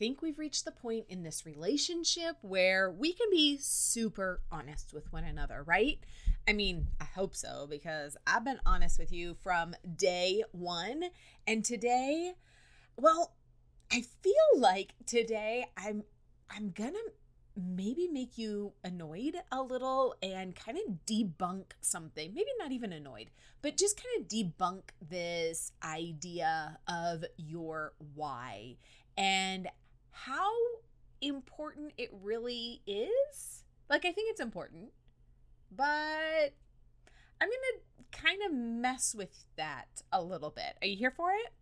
think we've reached the point in this relationship where we can be super honest with one another, right? I mean, I hope so because I've been honest with you from day one. And today, well, I feel like today I'm I'm gonna maybe make you annoyed a little and kind of debunk something. Maybe not even annoyed, but just kind of debunk this idea of your why and how important it really is. Like, I think it's important, but I'm going to kind of mess with that a little bit. Are you here for it?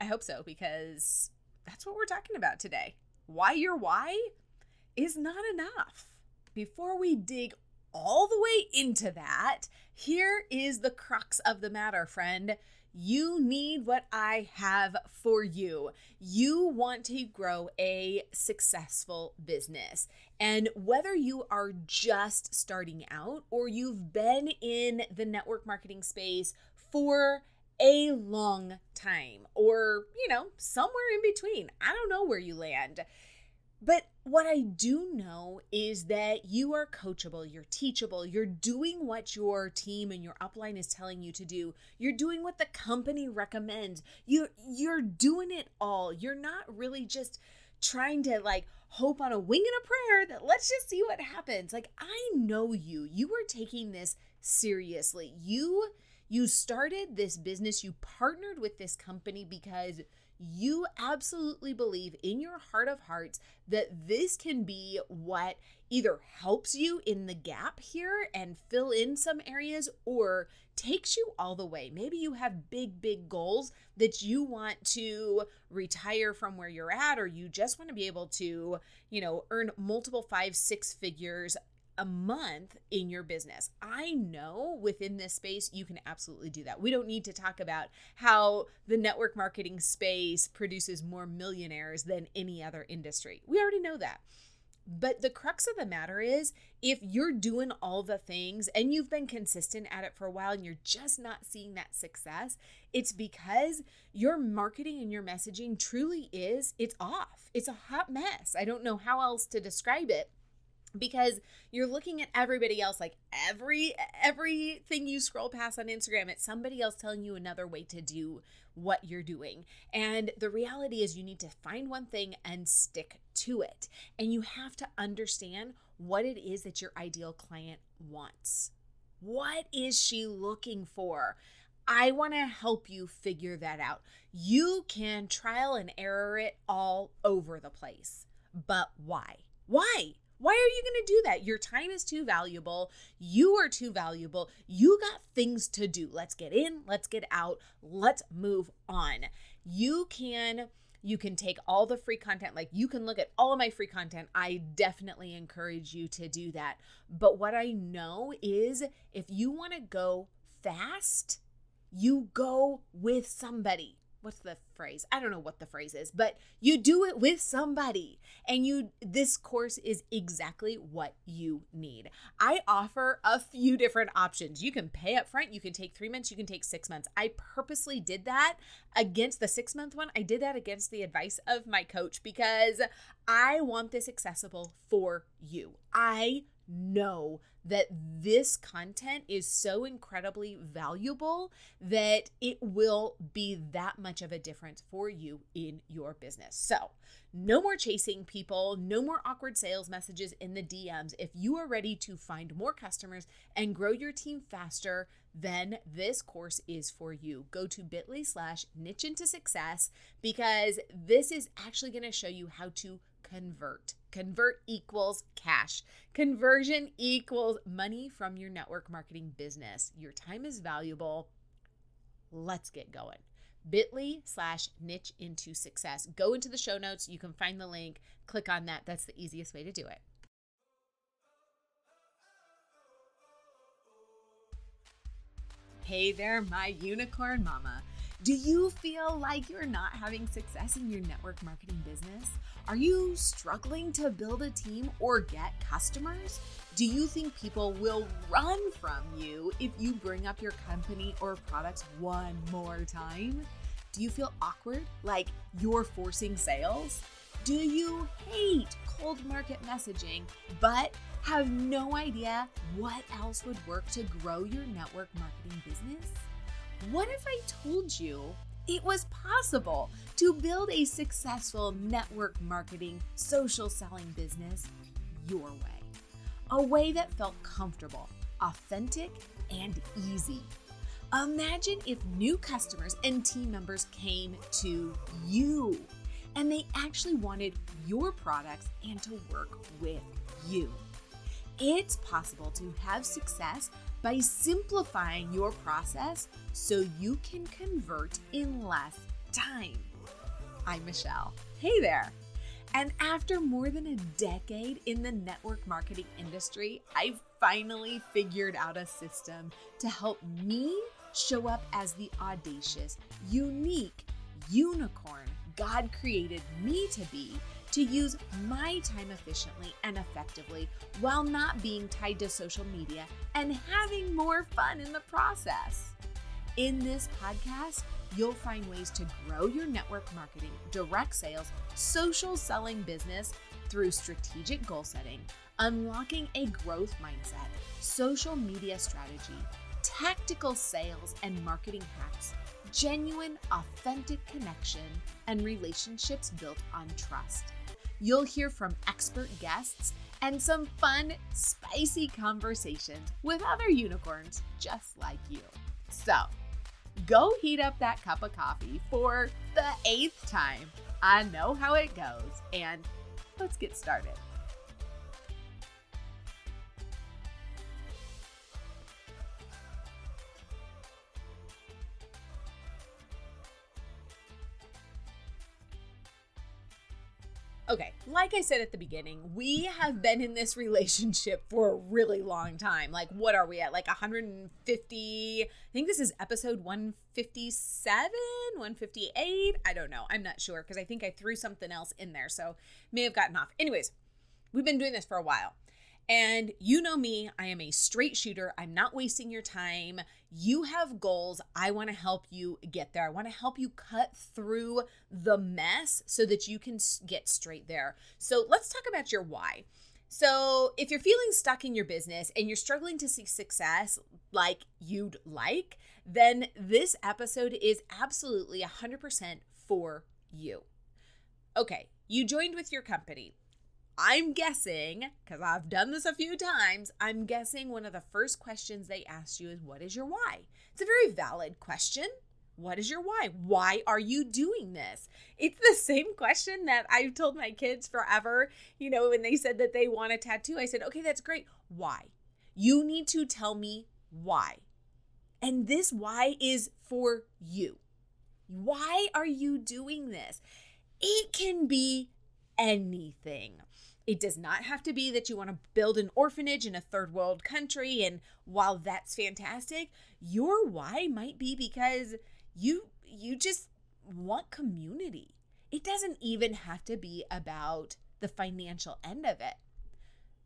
I hope so, because that's what we're talking about today. Why your why is not enough. Before we dig all the way into that, here is the crux of the matter, friend. You need what I have for you. You want to grow a successful business. And whether you are just starting out or you've been in the network marketing space for a long time or, you know, somewhere in between, I don't know where you land. But what I do know is that you are coachable, you're teachable, you're doing what your team and your upline is telling you to do. You're doing what the company recommends. You you're doing it all. You're not really just trying to like hope on a wing and a prayer that let's just see what happens. Like I know you. You are taking this seriously. You you started this business, you partnered with this company because you absolutely believe in your heart of hearts that this can be what either helps you in the gap here and fill in some areas or takes you all the way. Maybe you have big, big goals that you want to retire from where you're at, or you just want to be able to, you know, earn multiple five, six figures a month in your business. I know within this space you can absolutely do that. We don't need to talk about how the network marketing space produces more millionaires than any other industry. We already know that. But the crux of the matter is if you're doing all the things and you've been consistent at it for a while and you're just not seeing that success, it's because your marketing and your messaging truly is it's off. It's a hot mess. I don't know how else to describe it because you're looking at everybody else like every everything you scroll past on Instagram it's somebody else telling you another way to do what you're doing and the reality is you need to find one thing and stick to it and you have to understand what it is that your ideal client wants what is she looking for I want to help you figure that out. You can trial and error it all over the place. But why? Why? Why are you going to do that? Your time is too valuable. You are too valuable. You got things to do. Let's get in, let's get out, let's move on. You can you can take all the free content like you can look at all of my free content i definitely encourage you to do that but what i know is if you want to go fast you go with somebody what's the phrase? I don't know what the phrase is, but you do it with somebody. And you this course is exactly what you need. I offer a few different options. You can pay up front, you can take 3 months, you can take 6 months. I purposely did that against the 6 month one. I did that against the advice of my coach because I want this accessible for you. I know that this content is so incredibly valuable that it will be that much of a difference for you in your business. So, no more chasing people, no more awkward sales messages in the DMs. If you are ready to find more customers and grow your team faster, then this course is for you. Go to bit.ly slash niche into success because this is actually going to show you how to convert. Convert equals cash. Conversion equals money from your network marketing business. Your time is valuable. Let's get going. bit.ly slash niche into success. Go into the show notes. You can find the link. Click on that. That's the easiest way to do it. Hey there, my unicorn mama. Do you feel like you're not having success in your network marketing business? Are you struggling to build a team or get customers? Do you think people will run from you if you bring up your company or products one more time? Do you feel awkward, like you're forcing sales? Do you hate cold market messaging, but have no idea what else would work to grow your network marketing business? What if I told you it was possible to build a successful network marketing, social selling business your way? A way that felt comfortable, authentic, and easy. Imagine if new customers and team members came to you and they actually wanted your products and to work with you. It's possible to have success by simplifying your process so you can convert in less time. I'm Michelle. Hey there. And after more than a decade in the network marketing industry, I've finally figured out a system to help me show up as the audacious, unique unicorn God created me to be to use my time efficiently and effectively while not being tied to social media and having more fun in the process. In this podcast, you'll find ways to grow your network marketing, direct sales, social selling business through strategic goal setting, unlocking a growth mindset, social media strategy, tactical sales and marketing hacks genuine, authentic connection, and relationships built on trust. You'll hear from expert guests and some fun, spicy conversations with other unicorns just like you. So, go heat up that cup of coffee for the eighth time. I know how it goes, and let's get started. Okay, like I said at the beginning, we have been in this relationship for a really long time. Like, what are we at? Like 150, I think this is episode 157, 158. I don't know. I'm not sure because I think I threw something else in there. So, may have gotten off. Anyways, we've been doing this for a while. And you know me, I am a straight shooter. I'm not wasting your time. You have goals. I want to help you get there. I want to help you cut through the mess so that you can get straight there. So let's talk about your why. So, if you're feeling stuck in your business and you're struggling to see success like you'd like, then this episode is absolutely 100% for you. Okay, you joined with your company. I'm guessing, because I've done this a few times, I'm guessing one of the first questions they ask you is, What is your why? It's a very valid question. What is your why? Why are you doing this? It's the same question that I've told my kids forever. You know, when they said that they want a tattoo, I said, Okay, that's great. Why? You need to tell me why. And this why is for you. Why are you doing this? It can be anything. It does not have to be that you want to build an orphanage in a third world country. And while that's fantastic, your why might be because you you just want community. It doesn't even have to be about the financial end of it.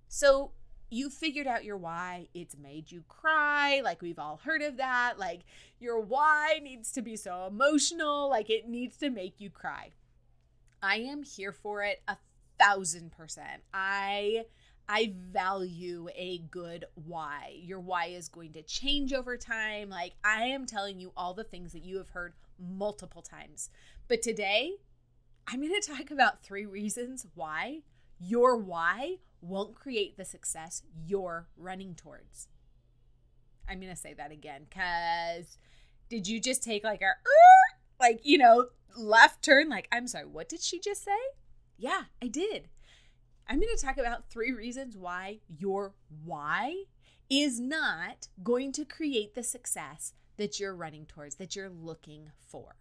So you figured out your why. It's made you cry. Like we've all heard of that. Like your why needs to be so emotional. Like it needs to make you cry. I am here for it a thousand percent. I I value a good why. Your why is going to change over time. Like I am telling you all the things that you have heard multiple times. But today, I'm going to talk about three reasons why your why won't create the success you're running towards. I'm going to say that again cuz did you just take like a like, you know, left turn like I'm sorry, what did she just say? Yeah, I did. I'm going to talk about three reasons why your why is not going to create the success that you're running towards, that you're looking for.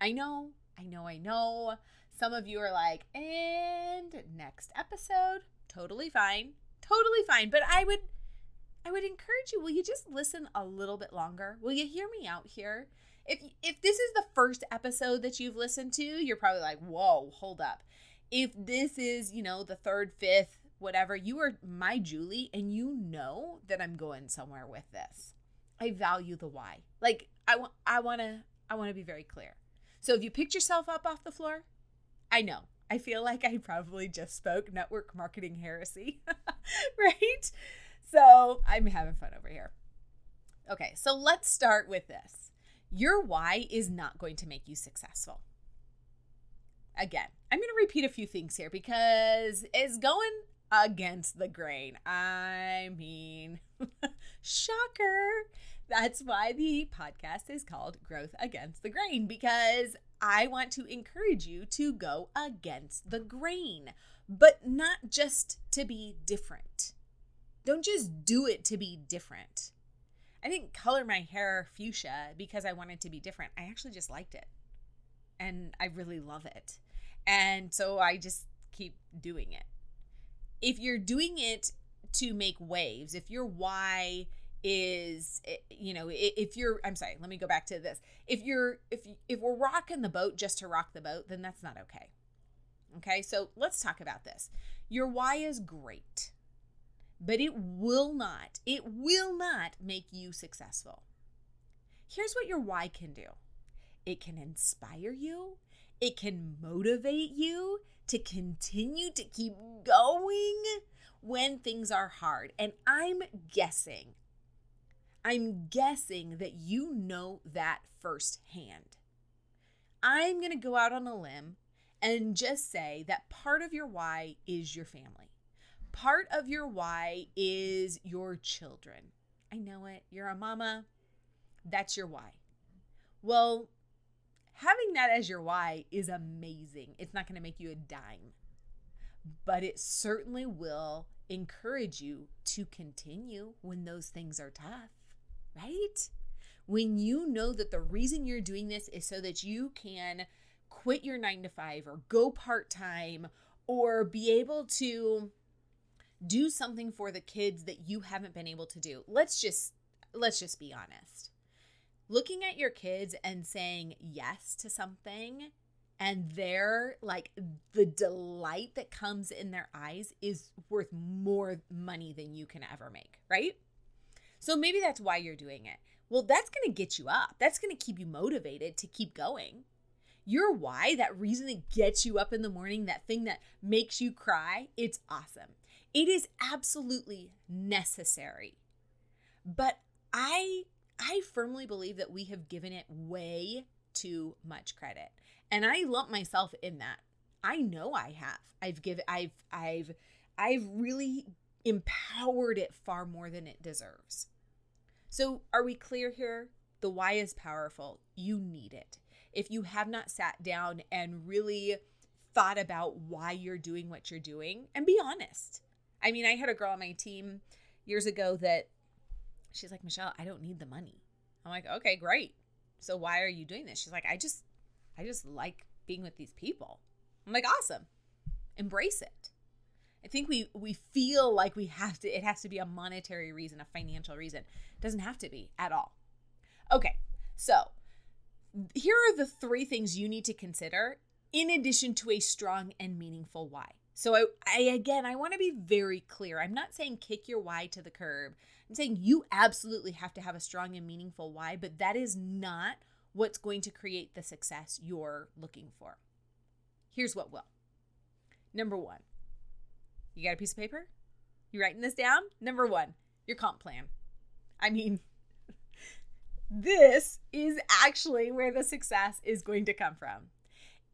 I know, I know, I know. Some of you are like, and next episode, totally fine, totally fine. But I would, I would encourage you. Will you just listen a little bit longer? Will you hear me out here? If if this is the first episode that you've listened to, you're probably like, whoa, hold up if this is, you know, the third, fifth, whatever, you are my Julie and you know that I'm going somewhere with this. I value the why. Like I want I want to I want to be very clear. So if you picked yourself up off the floor, I know. I feel like I probably just spoke network marketing heresy, right? So I'm having fun over here. Okay, so let's start with this. Your why is not going to make you successful. Again, I'm going to repeat a few things here because it's going against the grain. I mean, shocker. That's why the podcast is called Growth Against the Grain because I want to encourage you to go against the grain, but not just to be different. Don't just do it to be different. I didn't color my hair fuchsia because I wanted to be different. I actually just liked it. And I really love it. And so I just keep doing it. If you're doing it to make waves, if your why is eh, you know if you're i'm sorry let me go back to this. If you're if if we're rocking the boat just to rock the boat then that's not okay. Okay? So let's talk about this. Your why is great but it will not it will not make you successful. Here's what your why can do. It can inspire you it can motivate you to continue to keep going when things are hard and i'm guessing I'm guessing that you know that firsthand. I'm going to go out on a limb and just say that part of your why is your family. Part of your why is your children. I know it. You're a mama. That's your why. Well, having that as your why is amazing. It's not going to make you a dime, but it certainly will encourage you to continue when those things are tough right? When you know that the reason you're doing this is so that you can quit your nine to five or go part time or be able to do something for the kids that you haven't been able to do. Let's just let's just be honest. Looking at your kids and saying yes to something and their like the delight that comes in their eyes is worth more money than you can ever make, right? So maybe that's why you're doing it. Well, that's going to get you up. That's going to keep you motivated to keep going. Your why, that reason that gets you up in the morning, that thing that makes you cry, it's awesome. It is absolutely necessary. But I I firmly believe that we have given it way too much credit. And I lump myself in that. I know I have. I've given I've I've I've really empowered it far more than it deserves. So, are we clear here? The why is powerful. You need it. If you have not sat down and really thought about why you're doing what you're doing, and be honest. I mean, I had a girl on my team years ago that she's like, Michelle, I don't need the money. I'm like, okay, great. So why are you doing this? She's like, I just, I just like being with these people. I'm like, awesome. Embrace it. I think we we feel like we have to it has to be a monetary reason, a financial reason. It doesn't have to be at all. Okay. So, here are the three things you need to consider in addition to a strong and meaningful why. So I, I again I want to be very clear. I'm not saying kick your why to the curb. Saying you absolutely have to have a strong and meaningful why, but that is not what's going to create the success you're looking for. Here's what will. Number 1, you got a piece of paper? You writing this down? Number one, your comp plan. I mean, this is actually where the success is going to come from.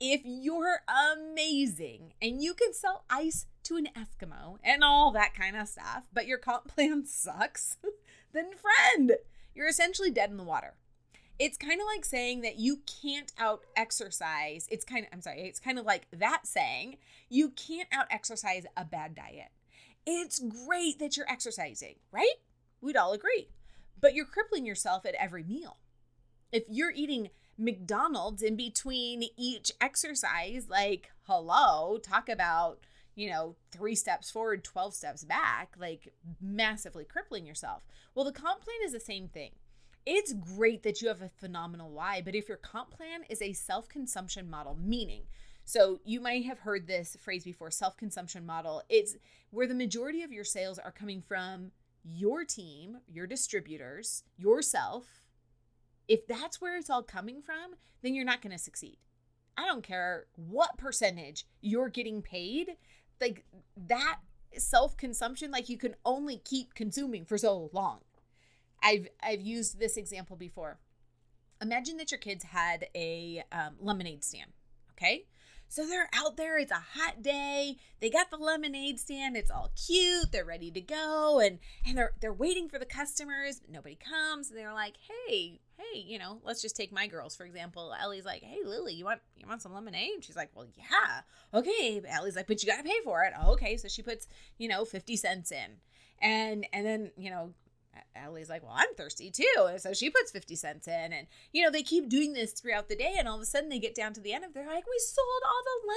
If you're amazing and you can sell ice to an Eskimo and all that kind of stuff, but your comp plan sucks, then friend, you're essentially dead in the water it's kind of like saying that you can't out exercise. It's kind of, I'm sorry, it's kind of like that saying you can't out exercise a bad diet. It's great that you're exercising, right? We'd all agree. But you're crippling yourself at every meal. If you're eating McDonald's in between each exercise, like, hello, talk about, you know, three steps forward, 12 steps back, like massively crippling yourself. Well, the comp plan is the same thing it's great that you have a phenomenal why, but if your comp plan is a self consumption model, meaning, so you might have heard this phrase before self consumption model, it's where the majority of your sales are coming from your team, your distributors, yourself. If that's where it's all coming from, then you're not going to succeed. I don't care what percentage you're getting paid, like that self consumption, like you can only keep consuming for so long. I've I've used this example before. Imagine that your kids had a um, lemonade stand, okay? So they're out there, it's a hot day. They got the lemonade stand, it's all cute, they're ready to go, and and they're they're waiting for the customers, but nobody comes. And they're like, hey, hey, you know, let's just take my girls, for example. Ellie's like, hey Lily, you want you want some lemonade? She's like, Well, yeah. Okay. Ellie's like, but you gotta pay for it. Oh, okay. So she puts, you know, 50 cents in. And and then, you know, Ellie's like, well, I'm thirsty too. And so she puts 50 cents in. And, you know, they keep doing this throughout the day. And all of a sudden they get down to the end of they're like, we sold all the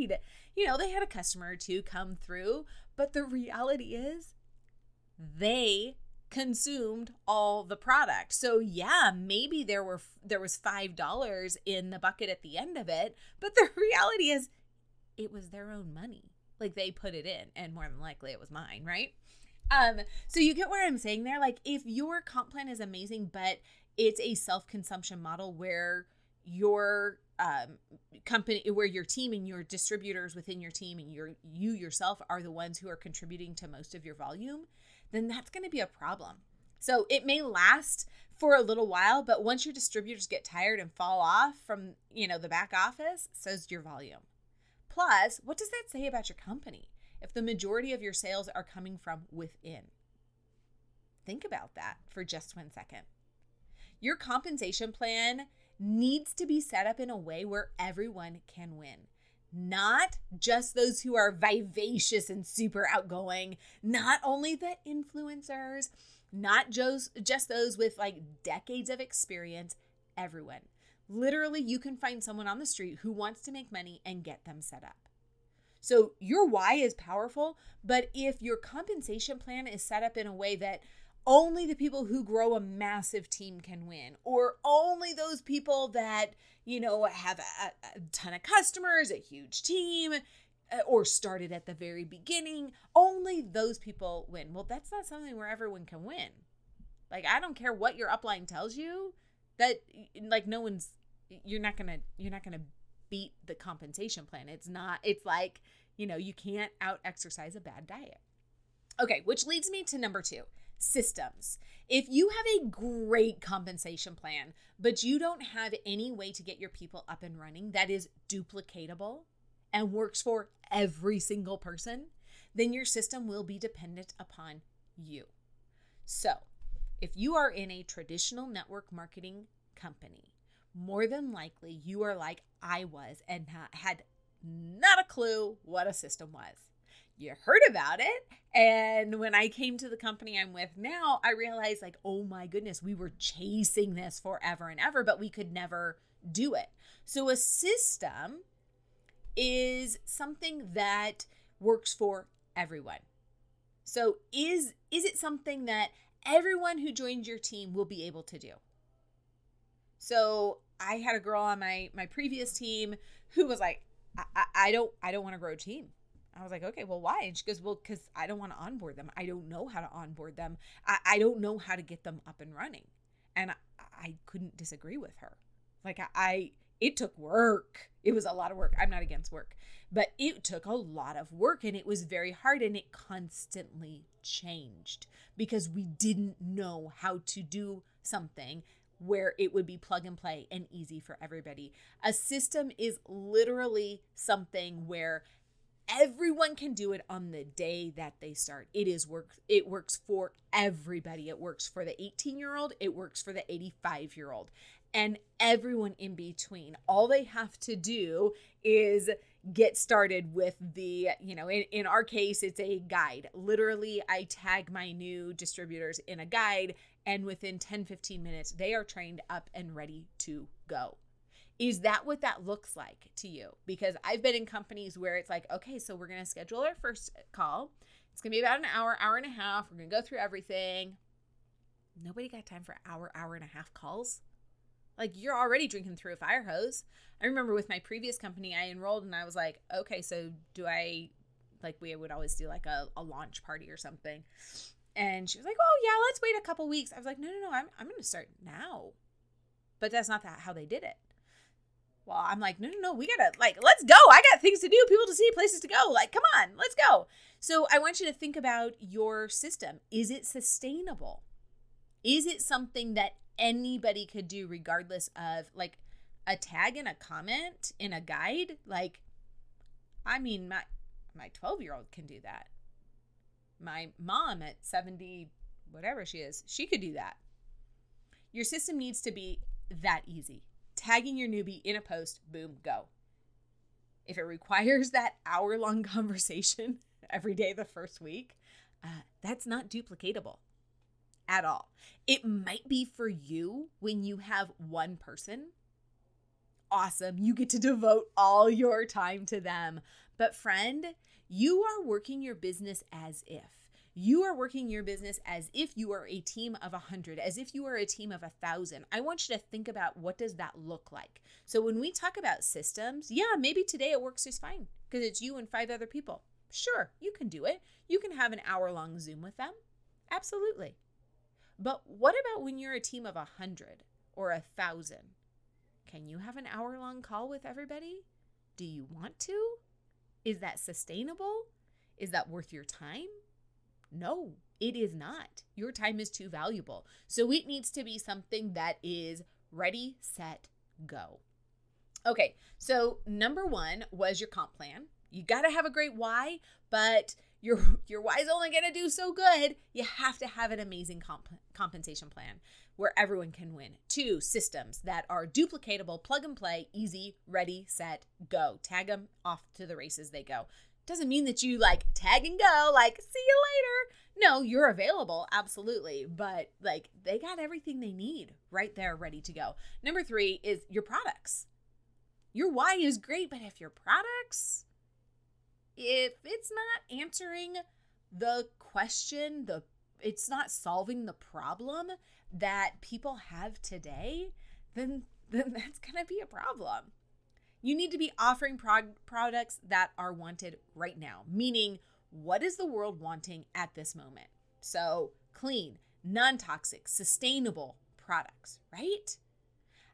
lemonade. You know, they had a customer or two come through. But the reality is they consumed all the product. So yeah, maybe there were there was $5 in the bucket at the end of it, but the reality is it was their own money. Like they put it in and more than likely it was mine, right? Um, so you get what I'm saying there. Like, if your comp plan is amazing, but it's a self consumption model where your um, company, where your team and your distributors within your team and your you yourself are the ones who are contributing to most of your volume, then that's going to be a problem. So it may last for a little while, but once your distributors get tired and fall off from you know the back office, so's your volume. Plus, what does that say about your company? If the majority of your sales are coming from within? Think about that for just one second. Your compensation plan needs to be set up in a way where everyone can win. Not just those who are vivacious and super outgoing, not only the influencers, not just, just those with like decades of experience, everyone. Literally, you can find someone on the street who wants to make money and get them set up. So your why is powerful, but if your compensation plan is set up in a way that only the people who grow a massive team can win, or only those people that, you know, have a, a ton of customers, a huge team, uh, or started at the very beginning, only those people win. Well, that's not something where everyone can win. Like, I don't care what your upline tells you, that, like, no one's, you're not gonna, you're not gonna beat the compensation plan. It's not, it's like, you know, you can't out exercise a bad diet. Okay, which leads me to number two systems. If you have a great compensation plan, but you don't have any way to get your people up and running that is duplicatable and works for every single person, then your system will be dependent upon you. So, if you are in a traditional network marketing company, more than likely you are like I was and had not a clue what a system was. You heard about it. And when I came to the company I'm with now, I realized, like, oh my goodness, we were chasing this forever and ever, but we could never do it. So, a system is something that works for everyone. So, is is it something that everyone who joins your team will be able to do? So I had a girl on my my previous team who was like, I, I, don't I don't want to grow a team. I was like, okay, well, why? And she goes, well, because I don't want to onboard them. I don't know how to onboard them. I, I don't know how to get them up and running. And I, I couldn't disagree with her. Like I, I, it took work. It was a lot of work. I'm not against work, but it took a lot of work and it was very hard and it constantly changed because we didn't know how to do something where it would be plug and play and easy for everybody. A system is literally something where everyone can do it on the day that they start. It is work it works for everybody. It works for the 18-year-old, it works for the 85-year-old and everyone in between. All they have to do is get started with the, you know, in, in our case, it's a guide. Literally, I tag my new distributors in a guide, and within 10 15 minutes, they are trained up and ready to go. Is that what that looks like to you? Because I've been in companies where it's like, okay, so we're going to schedule our first call. It's going to be about an hour, hour and a half. We're going to go through everything. Nobody got time for hour, hour and a half calls. Like you're already drinking through a fire hose. I remember with my previous company, I enrolled and I was like, okay, so do I, like, we would always do like a, a launch party or something. And she was like, oh, yeah, let's wait a couple weeks. I was like, no, no, no, I'm, I'm going to start now. But that's not that, how they did it. Well, I'm like, no, no, no, we gotta, like, let's go. I got things to do, people to see, places to go. Like, come on, let's go. So I want you to think about your system. Is it sustainable? Is it something that anybody could do regardless of like a tag and a comment in a guide? Like, I mean, my my 12 year old can do that. My mom at 70, whatever she is, she could do that. Your system needs to be that easy. Tagging your newbie in a post, boom, go. If it requires that hour long conversation every day the first week, uh, that's not duplicatable at all. It might be for you when you have one person. Awesome. You get to devote all your time to them. But, friend, you are working your business as if. You are working your business as if you are a team of a 100, as if you are a team of a 1,000. I want you to think about what does that look like. So when we talk about systems, yeah, maybe today it works just fine because it's you and five other people. Sure, you can do it. You can have an hour long Zoom with them. Absolutely. But what about when you're a team of a 100 or a 1,000? Can you have an hour long call with everybody? Do you want to? Is that sustainable? Is that worth your time? No, it is not. Your time is too valuable. So it needs to be something that is ready, set, go. Okay, so number one was your comp plan. You got to have a great why, but your your why is only going to do so good. You have to have an amazing comp- compensation plan where everyone can win. Two, systems that are duplicatable, plug and play, easy, ready, set, go. Tag them off to the races they go. Doesn't mean that you like tag and go, like, see you later. No, you're available, absolutely. But like, they got everything they need right there, ready to go. Number three is your products. Your why is great, but if your products, if it's not answering the question, the it's not solving the problem that people have today, then then that's going to be a problem. You need to be offering prog- products that are wanted right now, meaning what is the world wanting at this moment? So, clean, non-toxic, sustainable products, right?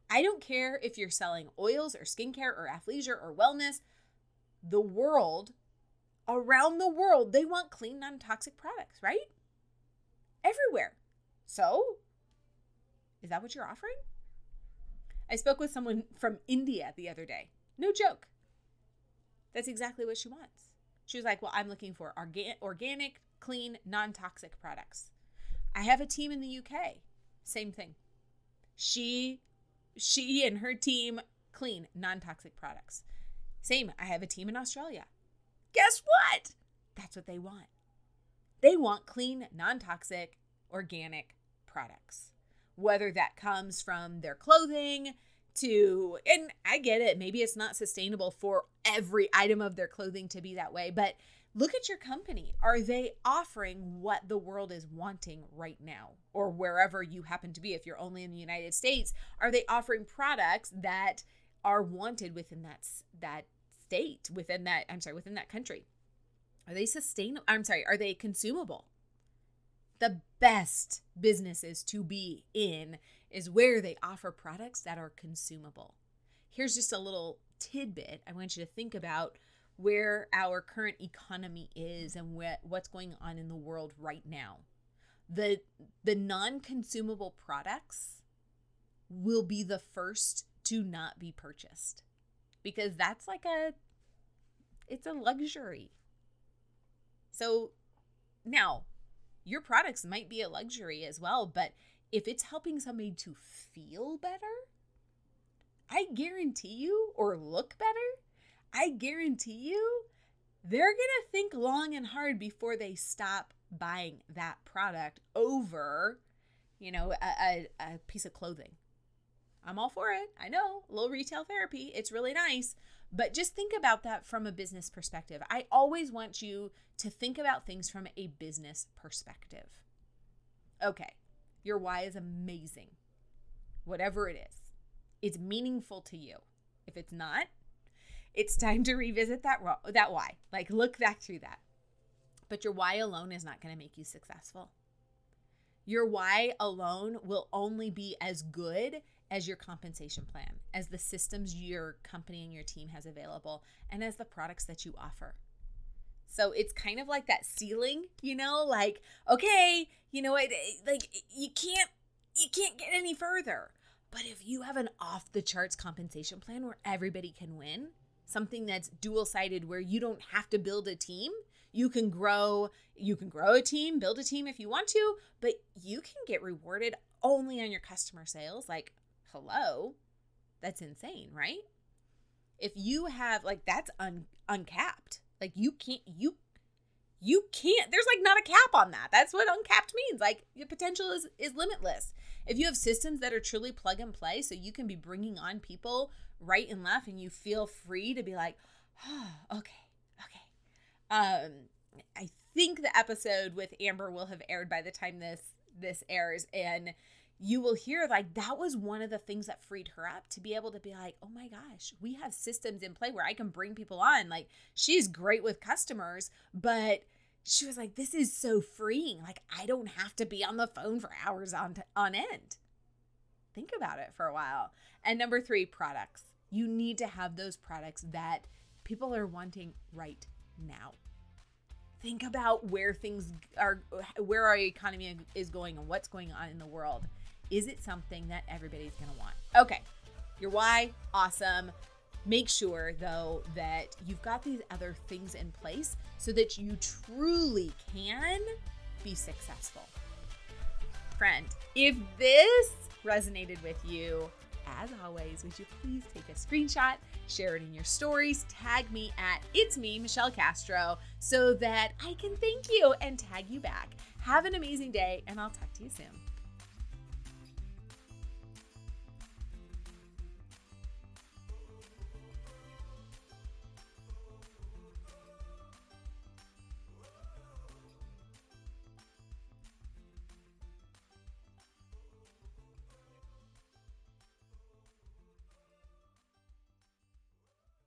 I don't care if you're selling oils or skincare or athleisure or wellness. The world around the world, they want clean, non toxic products, right? Everywhere. So, is that what you're offering? I spoke with someone from India the other day. No joke. That's exactly what she wants. She was like, Well, I'm looking for orga- organic, clean, non toxic products. I have a team in the UK. Same thing. She she and her team clean, non-toxic products. Same, I have a team in Australia. Guess what? That's what they want. They want clean, non toxic, organic products. Whether that comes from their clothing to, and I get it, maybe it's not sustainable for every item of their clothing to be that way, but look at your company. Are they offering what the world is wanting right now or wherever you happen to be? If you're only in the United States, are they offering products that are wanted within that that state within that i'm sorry within that country? Are they sustainable i'm sorry are they consumable? The best businesses to be in is where they offer products that are consumable. Here's just a little tidbit i want you to think about where our current economy is and what, what's going on in the world right now. The the non-consumable products will be the first to not be purchased because that's like a it's a luxury. So now, your products might be a luxury as well, but if it's helping somebody to feel better, I guarantee you, or look better, I guarantee you, they're going to think long and hard before they stop buying that product over, you know, a, a, a piece of clothing. I'm all for it. I know, a little retail therapy. It's really nice. But just think about that from a business perspective. I always want you to think about things from a business perspective. Okay, your why is amazing. Whatever it is, it's meaningful to you. If it's not, it's time to revisit that that why. Like look back through that. But your why alone is not going to make you successful. Your why alone will only be as good as your compensation plan, as the systems your company and your team has available, and as the products that you offer. So it's kind of like that ceiling, you know, like, okay, you know, it, eh, like you can't you can't get any further. But if you have an off the charts compensation plan where everybody can win, something that's dual sided where you don't have to build a team, you can grow, you can grow a team, build a team if you want to, but you can get rewarded only on your customer sales. Like, hello, that's insane, right? If you have like that's un, uncapped. Like you can't you you can't there's like not a cap on that. That's what uncapped means. Like the potential is is limitless. If you have systems that are truly plug and play so you can be bringing on people right and left and you feel free to be like, "Oh, okay. Okay." Um I think the episode with Amber will have aired by the time this this airs and you will hear like that was one of the things that freed her up to be able to be like, oh my gosh, we have systems in play where I can bring people on. Like she's great with customers, but she was like, this is so freeing. Like I don't have to be on the phone for hours on t- on end. Think about it for a while. And number three, products. You need to have those products that people are wanting right now think about where things are where our economy is going and what's going on in the world is it something that everybody's going to want? Okay, your why, awesome. Make sure, though, that you've got these other things in place so that you truly can be successful. Friend, if this resonated with you, as always, would you please take a screenshot, share it in your stories, tag me at It's Me, Michelle Castro, so that I can thank you and tag you back. Have an amazing day, and I'll talk to you soon.